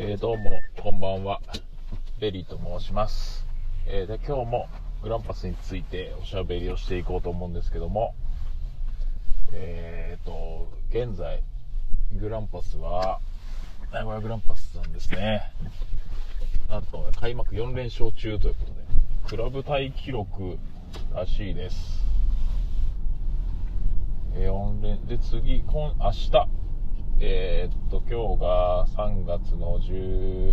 えー、どうも、こんばんは。ベリーと申します。えー、で、今日もグランパスについておしゃべりをしていこうと思うんですけども、えーと、現在、グランパスは、名古屋グランパスなんですね。なんと、開幕4連勝中ということで、クラブタイ記録らしいです。え4連、で、次、今、明日、えーっと、今日が3月の16、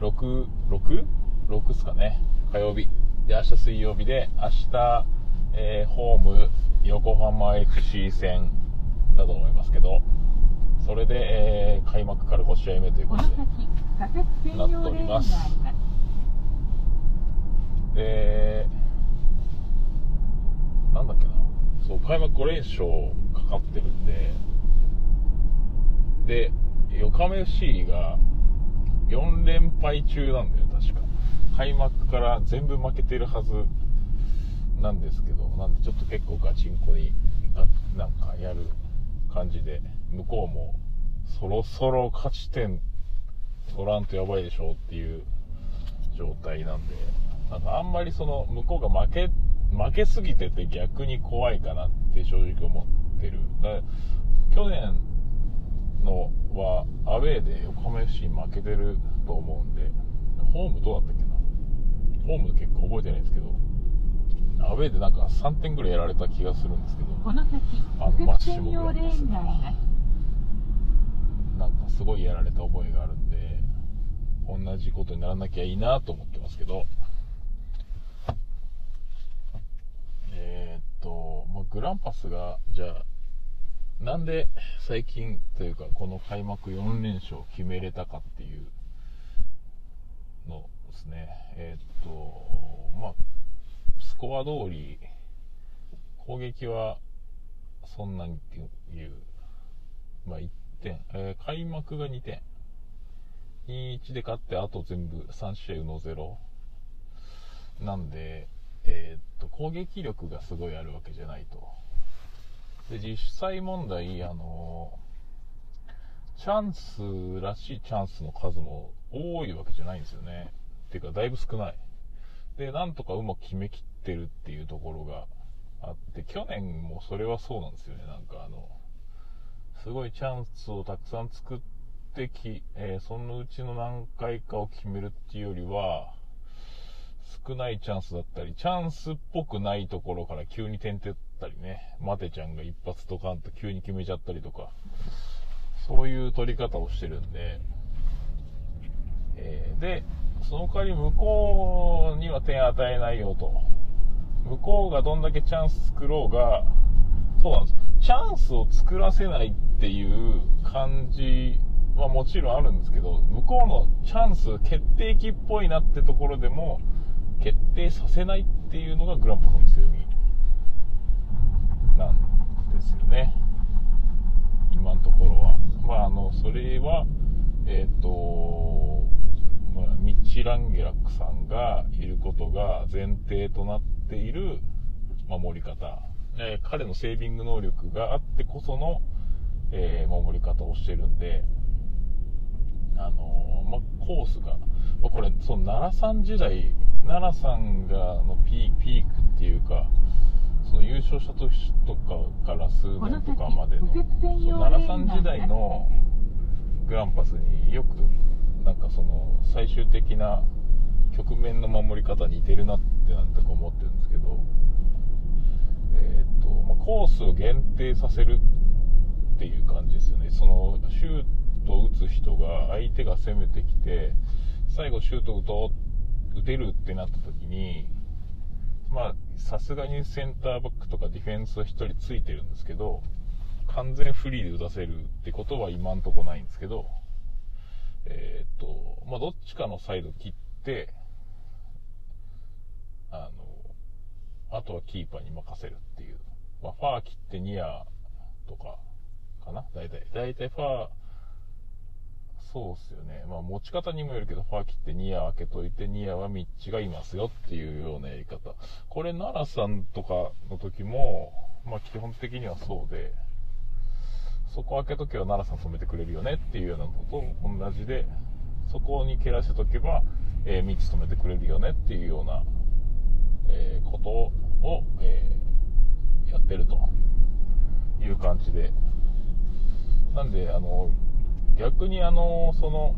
6? 6ですかね。火曜日。で、明日水曜日で、明日、えーホーム、横浜 FC 戦だと思いますけど、それで、えー開幕から5試合目ということの、先、仮設専用レーンがあります。で、なんだっけな、そう、開幕5連勝かかってるんで、で、横浜 FC が4連敗中なんだよ、確か。開幕から全部負けてるはずなんですけど、なんでちょっと結構ガチンコに、なんかやる感じで、向こうもそろそろ勝ち点取らんとやばいでしょっていう状態なんで、なんかあんまりその向こうが負け、負けすぎてて逆に怖いかなって正直思ってる。だから去年のはアウェーで横浜 FC 負けてると思うんで、ホームどうだったっけな？ホーム結構覚えてないんですけど、アウェーでなんか3点ぐらいやられた気がするんですけど、この先、あの仮設専用レーンが。なんかすごいやられた覚えがあるんで、同じことにならなきゃいいなと思ってますけど、えーっと、まあ、グランパスが、じゃあ、なんで最近というか、この開幕4連勝を決めれたかっていうのですね。えーっと、まあ、スコア通り、攻撃はそんなにっていう、まあ、1点、えー開幕が2点。2-1で勝って、あと全部3試合の0。なんで、えーっと、攻撃力がすごいあるわけじゃないと。で、実際問題、あのチャンスらしいチャンスの数も多いわけじゃないんですよね。っていうか、だいぶ少ない。で、なんとかうまく決めきってるっていうところがあって、去年もそれはそうなんですよね。なんかあの、すごいチャンスをたくさん作ってき、えーそのうちの何回かを決めるっていうよりは、少ないチャンスだったり、チャンスっぽくないところから急に点々ったりね、マテちゃんが一発ドカンと急に決めちゃったりとか、そういう取り方をしてるんで、えーで、その代わり向こうには点与えないよと。向こうがどんだけチャンス作ろうが、そうなんです。チャンスを作らせないっていう感じはもちろんあるんですけど、向こうのチャンス、決定機っぽいなってところでも、決定させないっていうのがグランパスの強みなんですよね。今のところは。まあ、あの、それは、えっ、と、まあ、ミッチ・ランゲラックさんがいることが前提となっている守り方。えー彼のセービング能力があってこその、えー守り方をしてるんで、あのーまあ、コースが、まあこれ、その奈良さん時代、奈良さんがのピークっていうか、その優勝した時とかから数年とかまでの、奈良さん時代のグランパスによく、なんかその最終的な局面の守り方に似てるなってなんとか思ってるんですけど、えーっとまあ、コースを限定させるっていう感じですよね、そのシュートを打つ人が相手が攻めてきて、最後シュートを打とう打てるってなった時に、まあ、さすがにセンターバックとかディフェンスは1人ついてるんですけど、完全フリーで打たせるってことは今んとこないんですけど、えーっと、まあ、どっちかのサイド切って、あの、あとはキーパーに任せるっていう。まあ、ファー切ってニアとか、かな？大体。大体ファー、そうっすよね。まあ、持ち方にもよるけど、ファー切ってニア開けといて、ニアはミッチがいますよっていうようなやり方。これ、奈良さんとかの時も、まあ、基本的にはそうで、そこ開けとけば奈良さん止めてくれるよねっていうようなのと同じで、そこに蹴らせとけば、えー、道止めてくれるよねっていうような、えーことを、えーやってるという感じで。なんで、あの、逆にあの、その、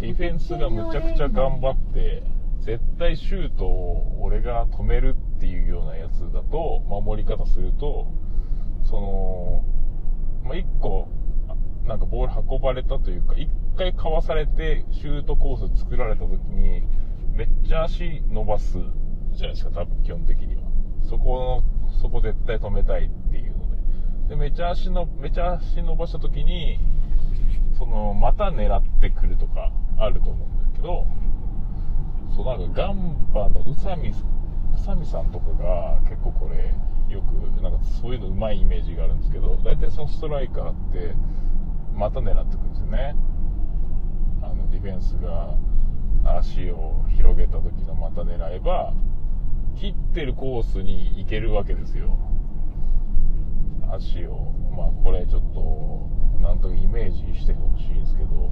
ディフェンスがむちゃくちゃ頑張って、絶対シュートを俺が止めるっていうようなやつだと、守り方すると、その、まあ、一個、あなんかボール運ばれたというか、一回かわされてシュートコース作られた時に、めっちゃ足伸ばすじゃないですか、多分基本的には。そこの、そこ絶対止めたいっていうので。で、めちゃ足の、めちゃ足伸ばした時に、その、また狙ってくるとかあると思うんだけど、そうなんかガンバの宇佐美、宇佐美さんとかが結構これ、よく、なんかそういうの上手いイメージがあるんですけど、大体そのストライカーって、また狙ってくるんですよね。あの、ディフェンスが足を広げた時のまた狙えば、切ってるコースに行けるわけですよ。足を、まあこれちょっと、なんとイメージしてほしいんですけど、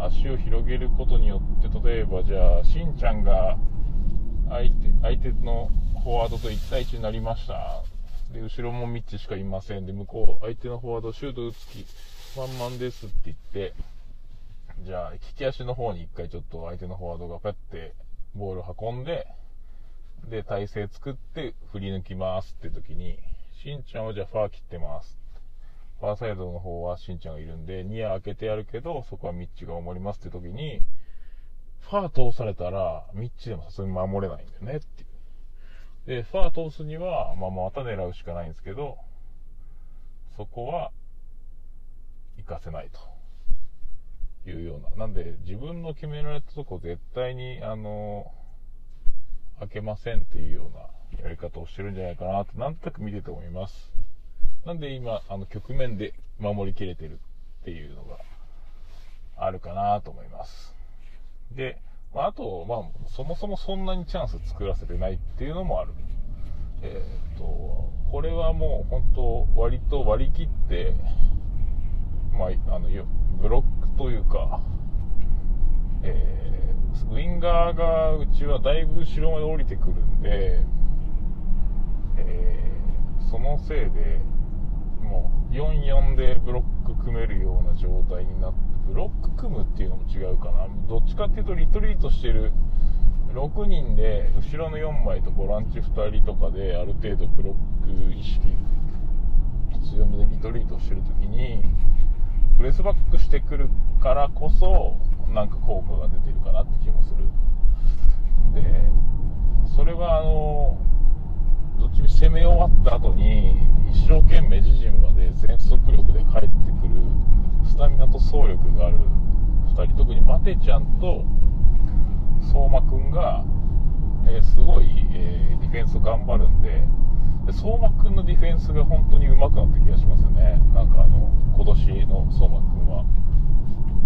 足を広げることによって、例えばじゃあ、しんちゃんが相手相手のフォワードと1対1になりました。で、後ろもミッチしかいません。で、向こう、相手のフォワードシュート打つ気満々ですって言って、じゃあ、利き足の方に一回ちょっと相手のフォワードがペッてボールを運んで、で、体勢作って振り抜きますって時に、しんちゃんはじゃあファー切ってます。ファーサイドの方はしんちゃんがいるんで、ニア開けてやるけど、そこはミッチが守りますって時に、ファー通されたら、ミッチでもさすがに守れないんだよねっていう。で、ファー通すには、まあまた狙うしかないんですけど、そこは、活かせないというような。なんで、自分の決められたとこ絶対に、あの、開けませんっていうようなやり方をしてるんじゃないかなって、なんとなく見てて思います。なんで今、あの、局面で守りきれてるっていうのがあるかなと思います。で、まあ、と、まあ、そもそもそんなにチャンス作らせてないっていうのもある。えーっと、これはもう本当、割と割り切って、まあ、あの、ブロックというか、えーウィンガーがうちはだいぶ後ろまで降りてくるんで、えーそのせいで、もう4-4でブロック組めるような状態になって、ブロック組むっていうのも違うかな。どっちかっていうとリトリートしてる6人で、後ろの4枚とボランチ2人とかである程度ブロック意識強めでリトリートしてるときに、プレスバックしてくるからこそ、なんか効果が出てるかなって気もする。で、それはあの、攻め終わった後に、一生懸命自陣まで全速力で帰ってくる、スタミナと走力がある2人、特にマテちゃんと相馬くんが、えーすごい、えーディフェンス頑張るんで、で相馬くんのディフェンスが本当に上手くなった気がしますよね。なんかあの、今年の相馬くんは。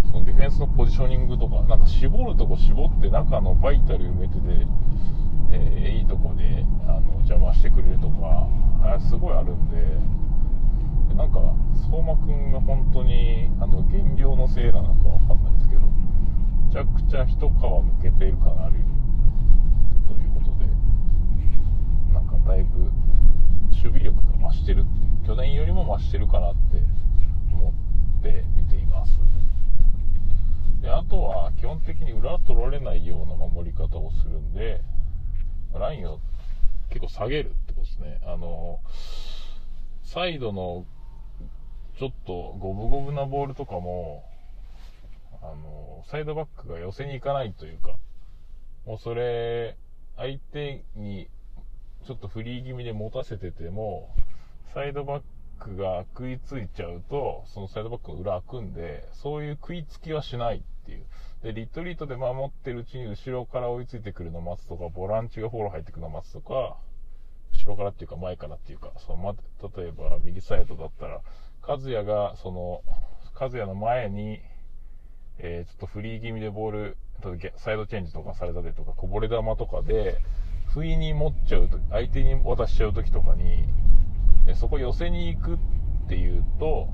そのディフェンスのポジショニングとか、なんか絞るとこ絞って中のバイタル埋めてで、えーいいとこであの邪魔してくれるとか、あすごいあるんで、でなんか、相馬くんが本当にあの減量のせいなのかわかんないですけど、めちゃくちゃ一皮むけてる感あるということで、なんかだいぶ守備力が増してるっていう、去年よりも増してるかなって思って見ています。で、あとは基本的に裏取られないような守り方をするんで、ラインを結構下げるってことですね。あの、サイドのちょっと五分五分なボールとかも、あの、サイドバックが寄せに行かないというか、もうそれ、相手にちょっとフリー気味で持たせてても、サイドバックが食いついちゃうと、そのサイドバックの裏開くんで、そういう食いつきはしないっていう。で、リトリートで守ってるうちに後ろから追いついてくるの待つとか、ボランチがフォロー入ってくるの待つとか、後ろからっていうか前からっていうか、そのま、例えば右サイドだったら、和也が、その、和也の前に、えー、ちょっとフリー気味でボール、サイドチェンジとかされたりとか、こぼれ球とかで、不意に持っちゃうと、相手に渡しちゃうときとかに、そこ寄せに行くっていうと、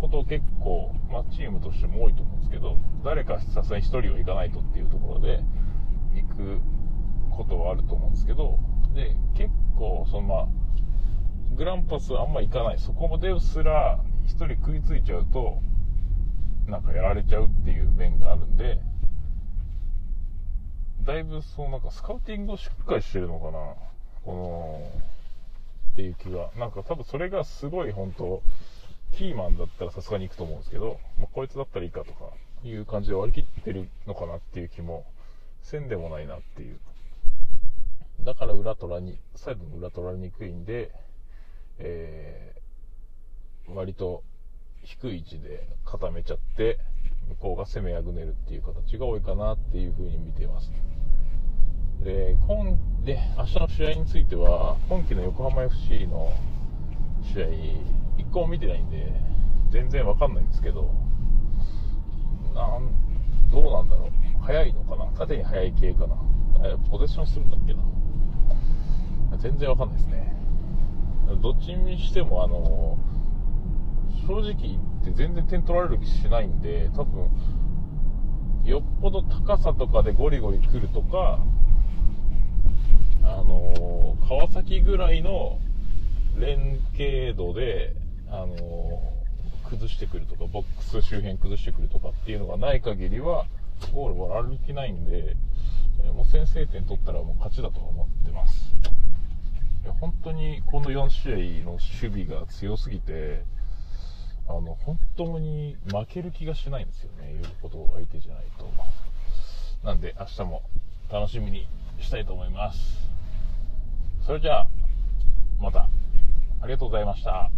こと結構、まあ、チームとしても多いと思うんですけど、誰かさすがに1人は行かないとっていうところで、行くことはあると思うんですけど、で、結構、そのまあ、グランパスあんま行かない。そこまですら、1人食いついちゃうと、なんかやられちゃうっていう面があるんで、だいぶそうなんかスカウティングをしっかりしてるのかな。この、っていう気が。なんか多分それがすごい本当キーマンだったらさすがに行くと思うんですけど、まあ、こいつだったらいいかとかいう感じで割り切ってるのかなっていう気もせんでもないなっていう。だから裏取らに、サイドの裏取られにくいんで、えー、割と低い位置で固めちゃって、向こうが攻めあぐねるっていう形が多いかなっていう風に見てます。で、今、で、明日の試合については、今季の横浜 FC の試合、一個も見てないんで、全然わかんないんですけど、なん、どうなんだろう。速いのかな縦に速い系かなえ、ポゼッションするんだっけな全然わかんないですね。どっちにしても、あの、正直言って全然点取られる気しないんで、多分、よっぽど高さとかでゴリゴリ来るとか、あの川崎ぐらいの連携度で、あの崩してくるとか、ボックス周辺崩してくるとかっていうのがない限りは、ゴールもられる気ないんで、もう先制点取ったらもう勝ちだと思ってます。いや本当にこの4試合の守備が強すぎて、あの、本当に負ける気がしないんですよね。よほど相手じゃないと。なんで、明日も楽しみにしたいと思います。それじゃあ、また、ありがとうございました。